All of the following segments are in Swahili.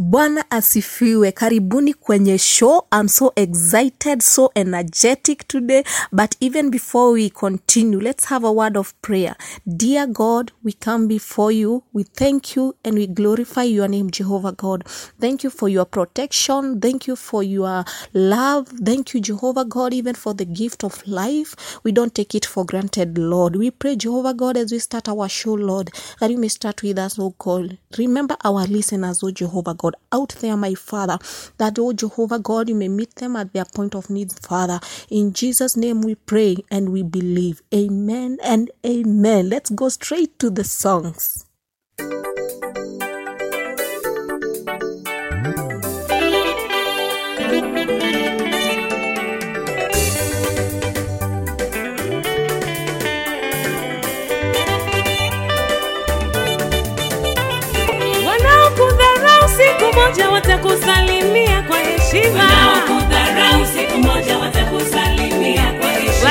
Bwana asifiwe. Karibuni kwenye show. I'm so excited, so energetic today. But even before we continue, let's have a word of prayer. Dear God, we come before you. We thank you and we glorify your name, Jehovah God. Thank you for your protection. Thank you for your love. Thank you, Jehovah God, even for the gift of life. We don't take it for granted, Lord. We pray, Jehovah God, as we start our show, Lord, that you may start with us, oh God. Remember our listeners, oh Jehovah God. God, out there, my Father, that, oh Jehovah God, you may meet them at their point of need, Father. In Jesus' name we pray and we believe. Amen and amen. Let's go straight to the songs. moja watakusalimia kwa heshima, wanaokudharau siku moja watakusalimia kwa heshima,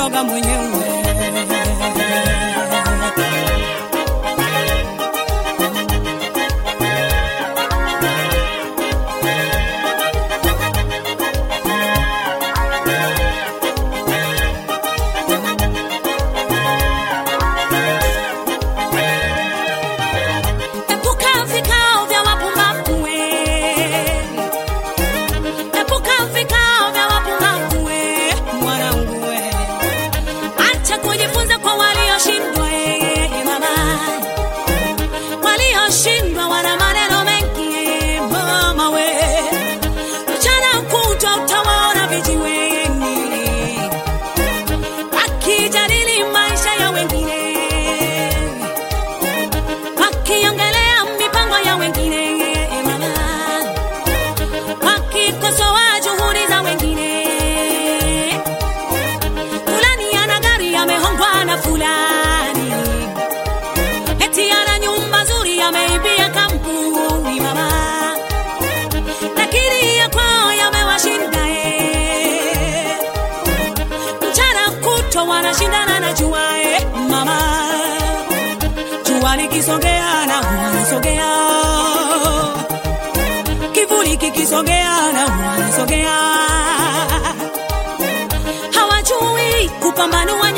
kujiroga mwenyewe. ajuae eh, mama. Jua likisongea na huanasogea kivuli kikisogea na huanasogea hawajui kupambanua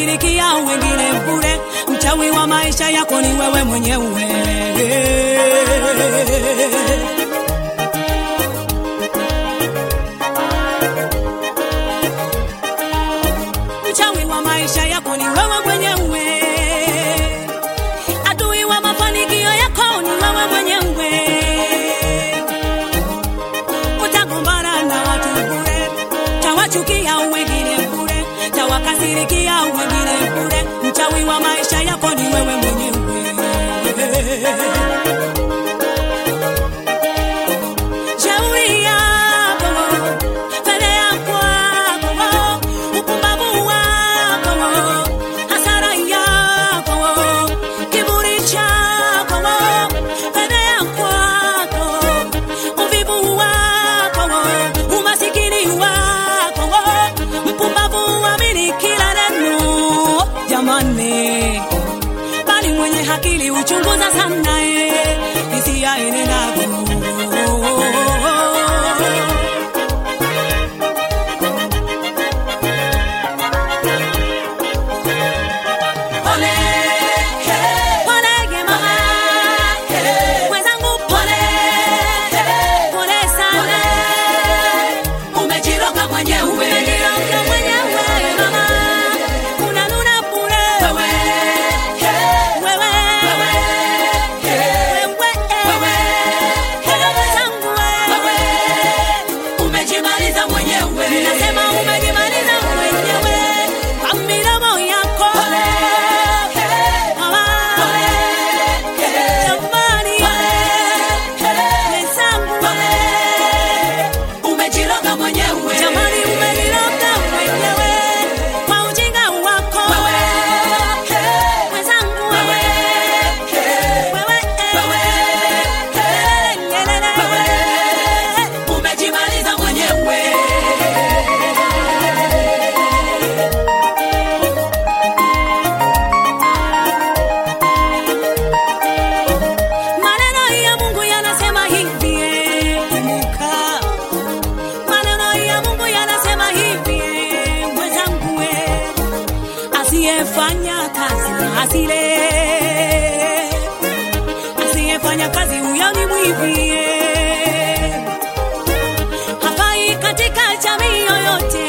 kuwashirikia wengine bure. Mchawi wa maisha yako ni wewe mwenyewe. you are my shadow. asiyefanya kazi asile, asiyefanya kazi huyo ni mwivi. Hafai katika jamii yoyote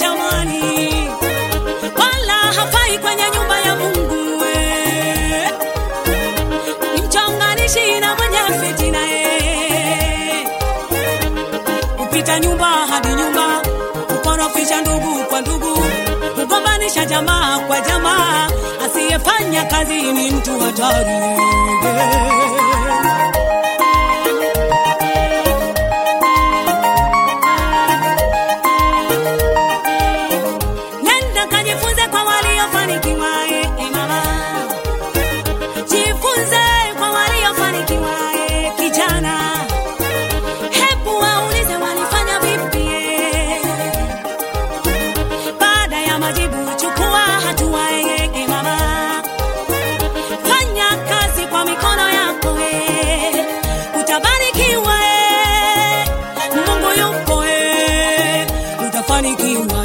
jamani, wala hafai kwenye nyumba ya Mungu. Ni mchonganishi nyumba hadi nyumba, kukorofisha ndugu kwa ndugu Tunapambanisha jamaa kwa jamaa, asiyefanya kazi ni mtu hatari. kufanikiwa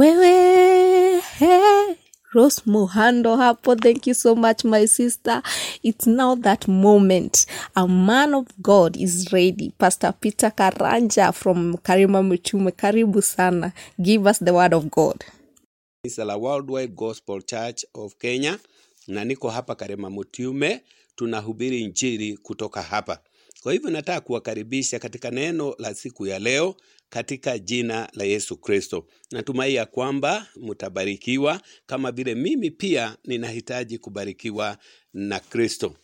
wewe hey. Rose Muhando hapo. Thank you so much, my sister. It's now that moment. A man of God is ready. Pastor Peter Karanja from Karima Mchume. Karibu sana. Give us the word of God. It's a Worldwide Gospel Church of Kenya na niko hapa Karima Mutiume, tunahubiri injili kutoka hapa. Kwa hivyo nataka kuwakaribisha katika neno la siku ya leo katika jina la Yesu Kristo. Natumai ya kwamba mtabarikiwa kama vile mimi pia ninahitaji kubarikiwa na Kristo.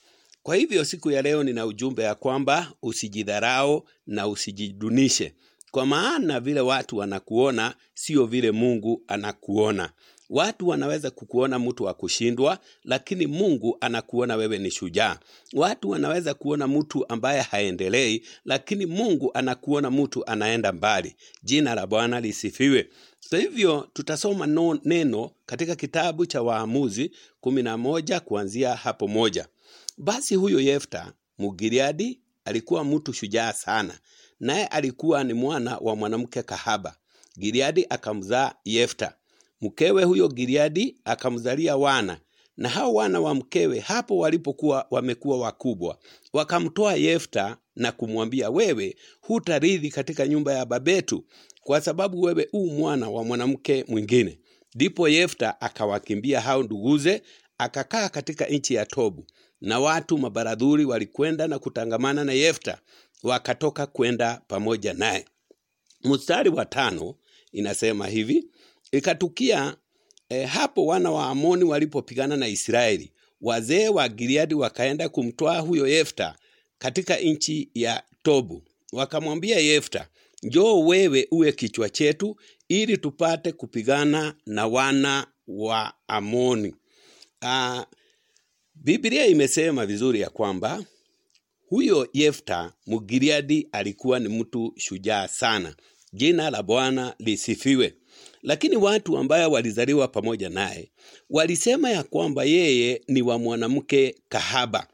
Kwa hivyo siku ya leo nina ujumbe ya kwamba usijidharau na usijidunishe, kwa maana vile watu wanakuona sio vile Mungu anakuona. Watu wanaweza kukuona mtu wa kushindwa, lakini Mungu anakuona wewe ni shujaa. Watu wanaweza kuona mtu ambaye haendelei, lakini Mungu anakuona mtu anaenda mbali. Jina la Bwana lisifiwe. Kwa hivyo tutasoma no, neno katika kitabu cha Waamuzi kumi na moja kuanzia hapo moja. Basi huyo Yefta Mugiliadi alikuwa mtu shujaa sana, naye alikuwa ni mwana wa mwanamke kahaba. Giliadi akamzaa Yefta. Mkewe huyo Gileadi akamzalia wana, na hao wana wa mkewe hapo walipokuwa wamekuwa wakubwa, wakamtoa Yefta na kumwambia, wewe hutarithi katika nyumba ya babetu, kwa sababu wewe u mwana wa mwanamke mwingine. Ndipo Yefta akawakimbia hao nduguze, akakaa katika nchi ya Tobu, na watu mabaradhuri walikwenda na kutangamana na Yefta, wakatoka kwenda pamoja naye. Mstari wa tano inasema hivi: ikatukia e, hapo wana wa Amoni walipopigana na Israeli, wazee wa Gileadi wakaenda kumtwaa huyo Yefta katika nchi ya Tobu, wakamwambia Yefta, njoo wewe uwe kichwa chetu, ili tupate kupigana na wana wa Amoni. Ah, Biblia imesema vizuri ya kwamba huyo Yefta Mgiriadi alikuwa ni mtu shujaa sana. Jina la Bwana lisifiwe. Lakini watu ambayo walizaliwa pamoja naye walisema ya kwamba yeye ni wa mwanamke kahaba.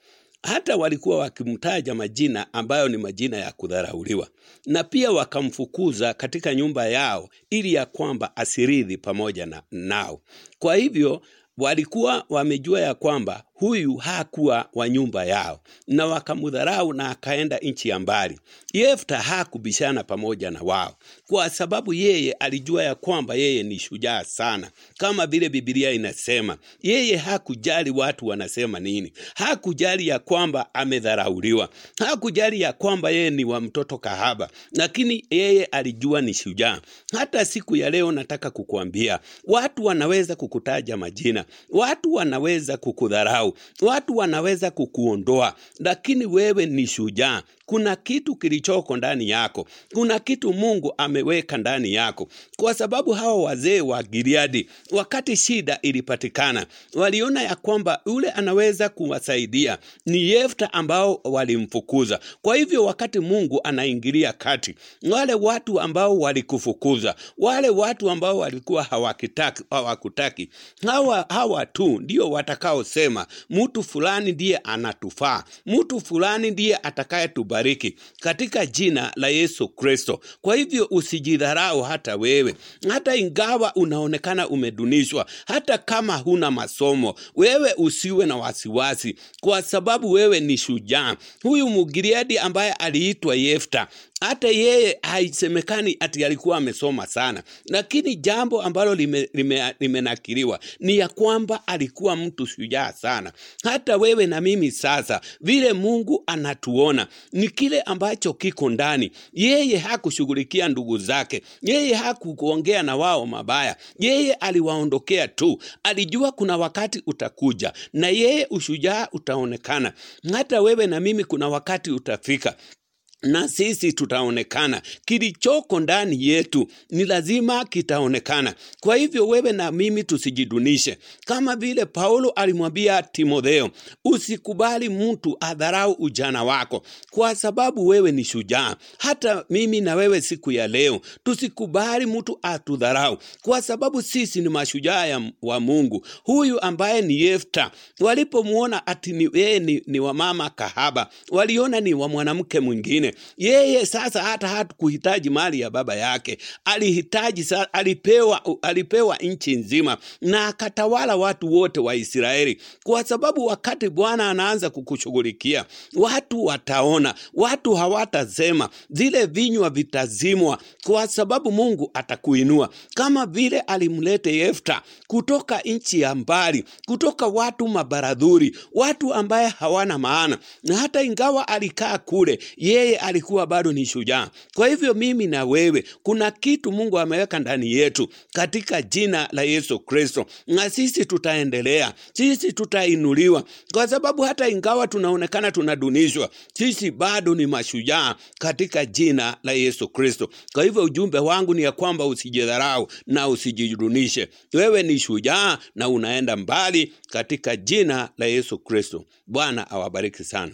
Hata walikuwa wakimtaja majina ambayo ni majina ya kudharauliwa, na pia wakamfukuza katika nyumba yao ili ya kwamba asiridhi pamoja na nao. Kwa hivyo walikuwa wamejua ya kwamba huyu hakuwa wa nyumba yao, na wakamdharau na akaenda nchi ya mbali. Yefta hakubishana pamoja na wao, kwa sababu yeye alijua ya kwamba yeye ni shujaa sana, kama vile Biblia inasema. Yeye hakujali watu wanasema nini, hakujali ya kwamba amedharauliwa, hakujali ya kwamba yeye ni wa mtoto kahaba, lakini yeye alijua ni shujaa. Hata siku ya leo nataka kukuambia, watu wanaweza kukutaja majina, watu wanaweza kukudharau, watu wanaweza kukuondoa, lakini wewe ni shujaa. Kuna kitu kilichoko ndani yako, kuna kitu Mungu ameweka ndani yako, kwa sababu hawa wazee wa giliadi wakati shida ilipatikana, waliona ya kwamba yule anaweza kuwasaidia. Ni Yefta ambao walimfukuza. Kwa hivyo wakati Mungu anaingilia kati, wale watu ambao walikufukuza, wale watu ambao walikuwa hawakitaki, hawakutaki, hawa, hawa tu ndio watakaosema mtu fulani ndiye anatufaa, mtu fulani ndiye atakayetubariki katika jina la Yesu Kristo. Kwa hivyo usijidharau hata wewe, hata ingawa unaonekana umedunishwa, hata kama huna masomo, wewe usiwe na wasiwasi, kwa sababu wewe ni shujaa. Huyu Mugiriadi ambaye aliitwa Yefta hata yeye haisemekani ati alikuwa amesoma sana, lakini jambo ambalo limenakiliwa lime, lime ni ya kwamba alikuwa mtu shujaa sana. Hata wewe na mimi sasa, vile Mungu anatuona ni kile ambacho kiko ndani. Yeye hakushughulikia ndugu zake, yeye hakuongea na wao mabaya, yeye aliwaondokea tu. Alijua kuna wakati utakuja na yeye ushujaa utaonekana. Hata wewe na mimi kuna wakati utafika na sisi tutaonekana. Kilichoko ndani yetu ni lazima kitaonekana. Kwa hivyo wewe na mimi tusijidunishe, kama vile Paulo alimwambia Timotheo, usikubali mtu adharau ujana wako, kwa sababu wewe ni shujaa. Hata mimi na wewe siku ya leo tusikubali mtu atudharau, kwa sababu sisi ni mashujaa wa Mungu. Huyu ambaye ni Yefta, walipomwona ati ni ni, ni wa mama kahaba, waliona ni wa mwanamke mwingine Yeye sasa hata hatukuhitaji mali ya baba yake, alihitaji alipewa, alipewa nchi nzima na akatawala watu wote wa Israeli, kwa sababu wakati Bwana anaanza kukushughulikia watu wataona, watu hawatasema, zile vinywa vitazimwa, kwa sababu Mungu atakuinua. Kama vile alimlete Yefta kutoka nchi ya mbali, kutoka watu mabaradhuri, watu ambaye hawana maana, na hata ingawa alikaa kule, yeye alikuwa bado ni shujaa. Kwa hivyo mimi na wewe, kuna kitu Mungu ameweka ndani yetu katika jina la Yesu Kristo, na sisi tutaendelea, sisi tutainuliwa, kwa sababu hata ingawa tunaonekana tunadunishwa, sisi bado ni mashujaa katika jina la Yesu Kristo. Kwa hivyo ujumbe wangu ni ya kwamba usijidharau na usijidunishe. Wewe ni shujaa na unaenda mbali katika jina la Yesu Kristo. Bwana awabariki sana.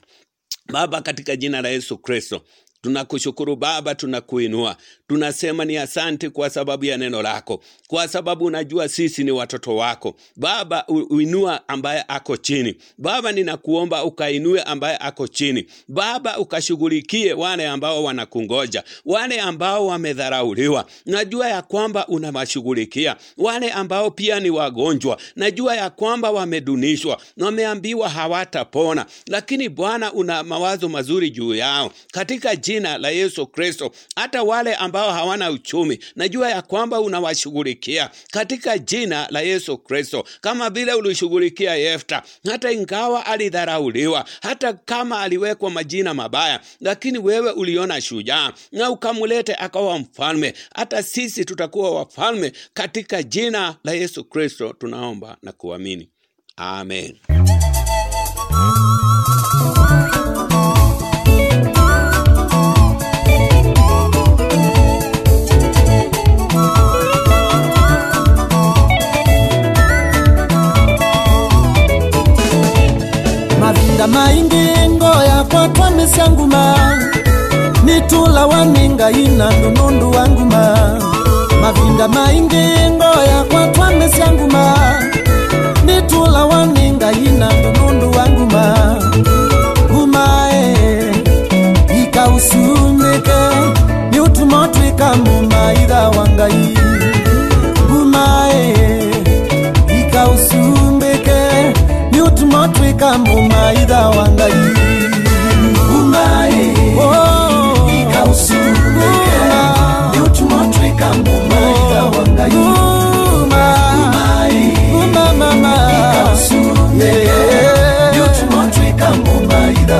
Baba, katika jina la Yesu Kristo tunakushukuru Baba, tunakuinua, tunasema ni asante kwa sababu ya neno lako, kwa sababu unajua sisi ni watoto wako Baba. Uinua ambaye ako chini Baba, ninakuomba ukainue ambaye ako chini Baba, ukashughulikie wale ambao wanakungoja, wale ambao wamedharauliwa. Najua ya kwamba unawashughulikia wale ambao pia ni wagonjwa, najua ya kwamba wamedunishwa, wameambiwa hawatapona, lakini Bwana una mawazo mazuri juu yao katika jina la Yesu Kristo. Hata wale ambao hawana uchumi, najua ya kwamba unawashughulikia katika jina la Yesu Kristo, kama vile ulishughulikia Yefta, hata ingawa alidharauliwa, hata kama aliwekwa majina mabaya, lakini wewe uliona shujaa na ukamulete akawa mfalme. Hata sisi tutakuwa wafalme katika jina la Yesu Kristo, tunaomba na kuamini, amen. Misyanguma nitula waninga ina nunundu wanguma. Mavinda maingi ngoya kwatwa misyanguma nitula waninga ina nunundu wanguma. Gumae ikausumike ni utumotwika mumaitha wangai. Gumae ikausumbike ni utumotwika mumaitha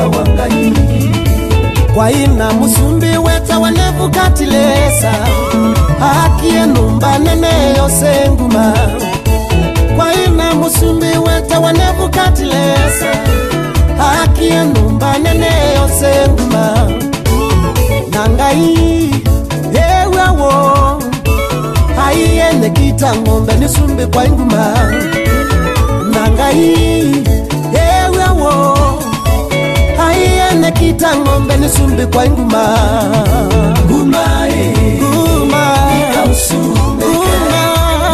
mumaitha wa kwa ina musumbi weta wa nebukatilesa akie numba nene yose nguma. Kwa ina musumbi weta wa nebukatilesa akie numba nene yose nguma. Na ngai ewewo aiene kita ng'ombe ni sumbi kwa inguma na kita ng'ombe ni sumbi kwa inguma gumae guma ikausumbike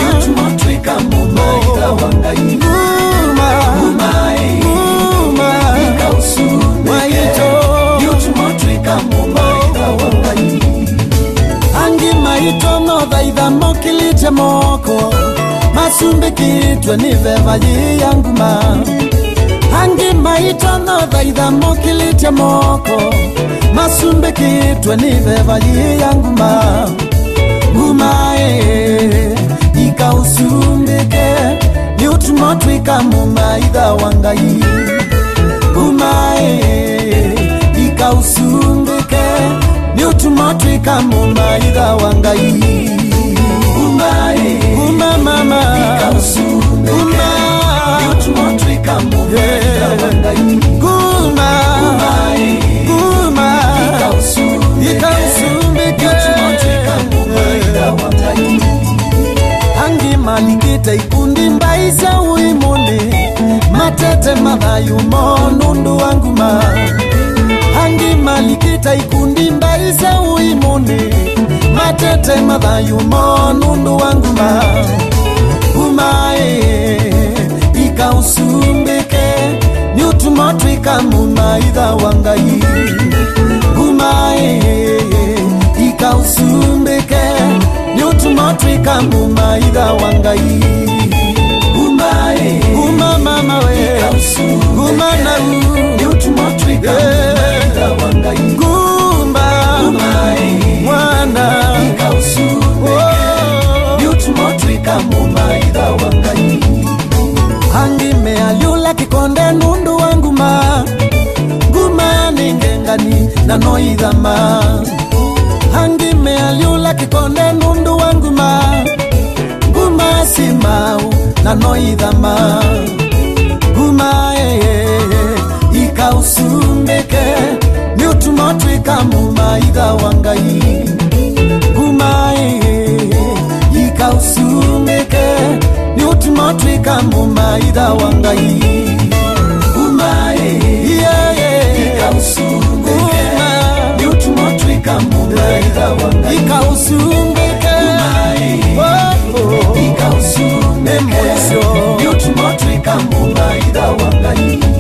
yutumotwika mumaitha wa ngai guma gumae guma ikausumbike yutumotwika mumaitha wa ngai angi maito no thaitha mokilite moko. Masumbikitwe ni veva yiyanguma angi maito no thaitha mokilite moko. Masumbikitwe ni veva yiyanguma ngumae ikausumbike ni utumotwika mumaitha wa ngai ngumae ikausumbike ni utumotwika mumaitha wa malikite ikundi mbaisa uimuni matete mathayu mo nundu wa nguma. Angi malikita ikundi mbaisa uimuni matete mathayu mo nundu wa nguma. Umae ikausumbike ni utumotwika mumaitha wa ngai umae tumotwika mumaitha wa ngai guma mama we. Guma nau gumba. Mwana. Hangime aliula kikonde nundu wa nguma. Nguma ningengani na simau na noithama nguma ee ikausumbike ni utumotwika mumaitha wa ngai nguma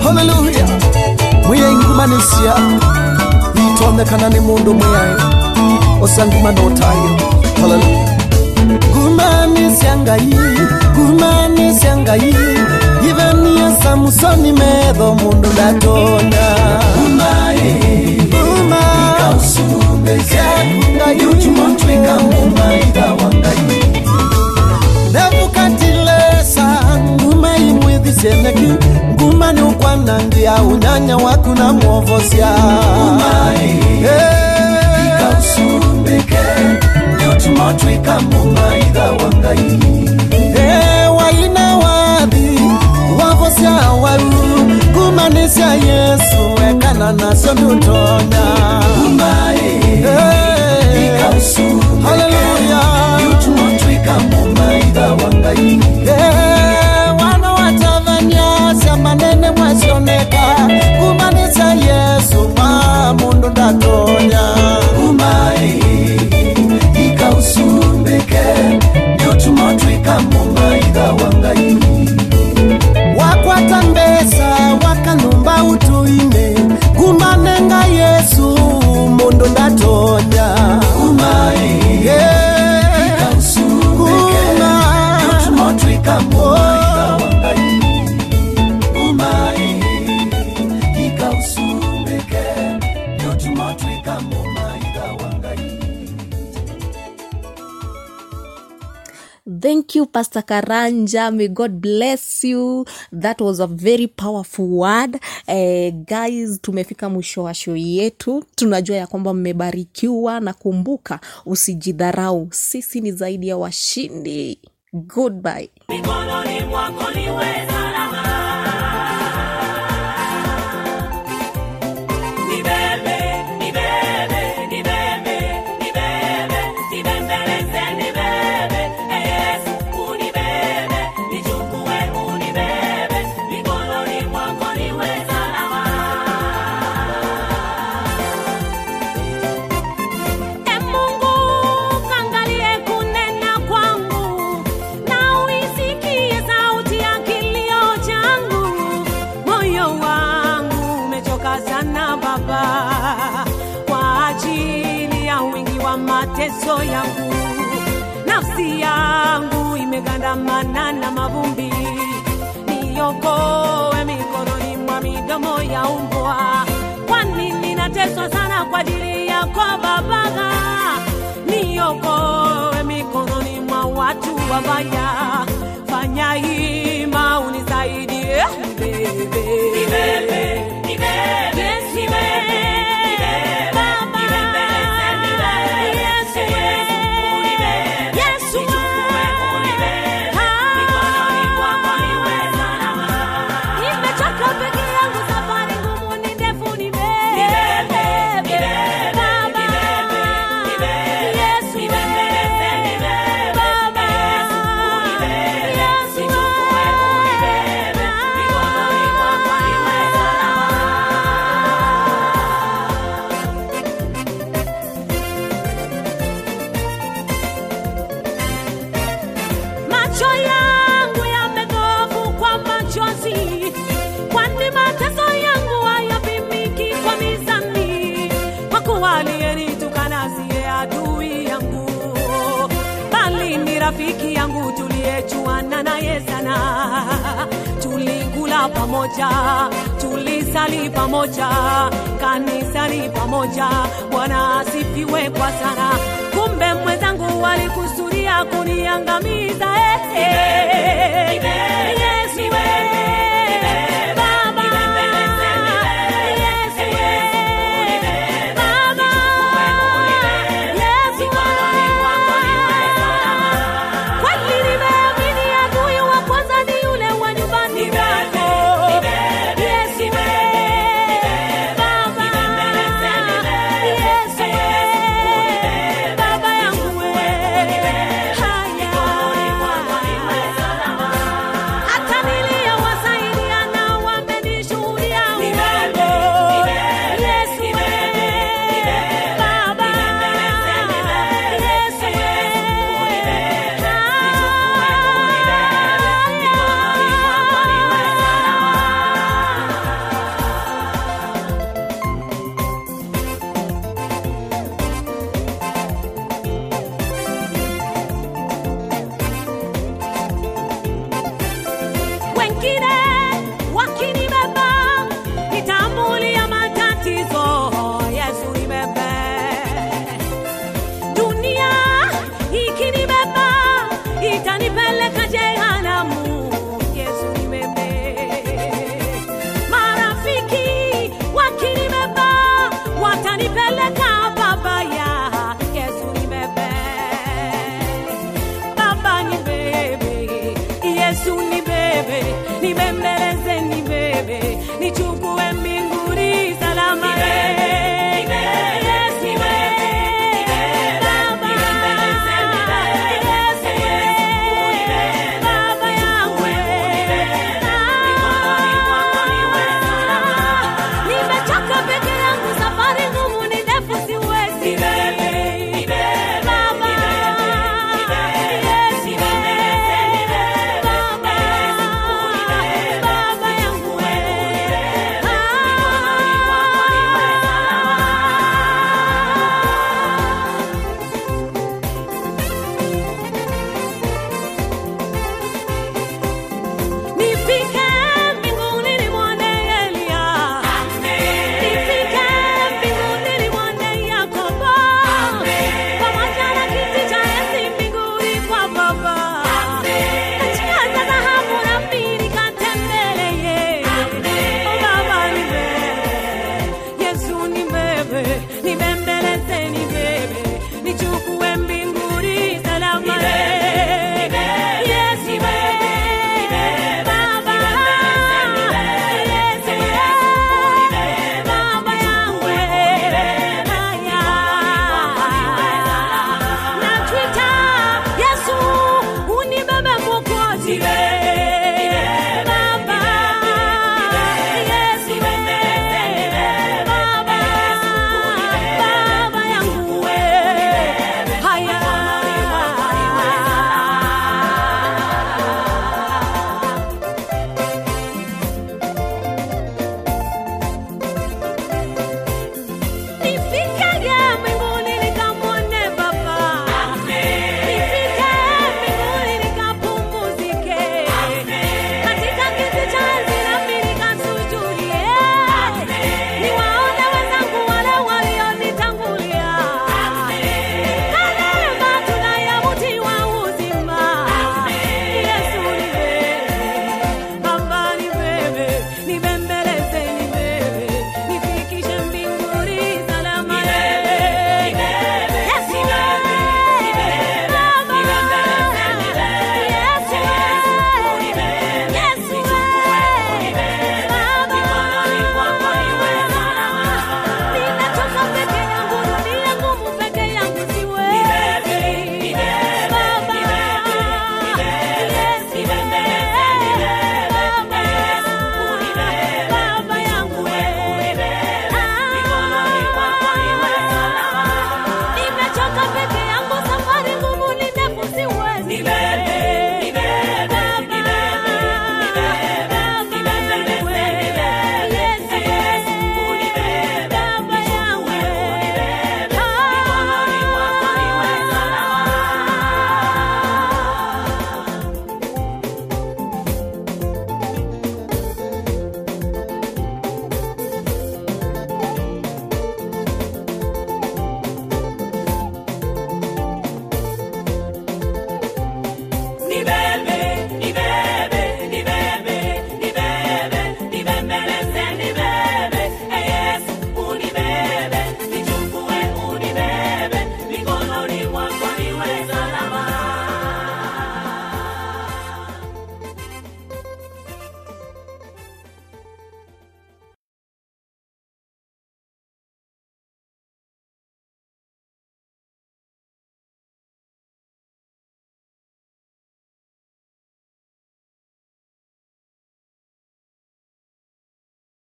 haleluya muyengumanisia itondekanani mundu muyayo osangumanotayo haleluya gumanisia ngai gumanisia ngai. Ivenia samusoni medho mundu ndatonda. Umae umae ikausumbezia ngai. Uchumotwika mumaidha wa ngai. Ukwanangia unyanya waku na mwovosya waina wathi wavosya waru. Kumanisya yesu wekana nasyo ndutonya wana mundu ndatonya. Wakwata Thank you, Pastor Karanja. May God bless you. That was a very powerful word. Eh, guys, tumefika mwisho wa show yetu. Tunajua ya kwamba mmebarikiwa na kumbuka, usijidharau. Sisi ni zaidi ya washindi. Goodbye. mikononi mwako niwe imegandamana na mavumbi, niokoe mikononi mwa midomo ya umbwa. Kwani ninateswa sana kwa ajili yako Baba, niokoe mikononi mwa watu wabaya, fanya hima unisaidie nibebe, tuliyejuana naye sana, tulikula pamoja, tulisali pamoja, kanisani pamoja. Bwana asifiwe kwa sana. Kumbe mwenzangu walikusudia kuniangamiza, eh, eh, eh, eh, eh,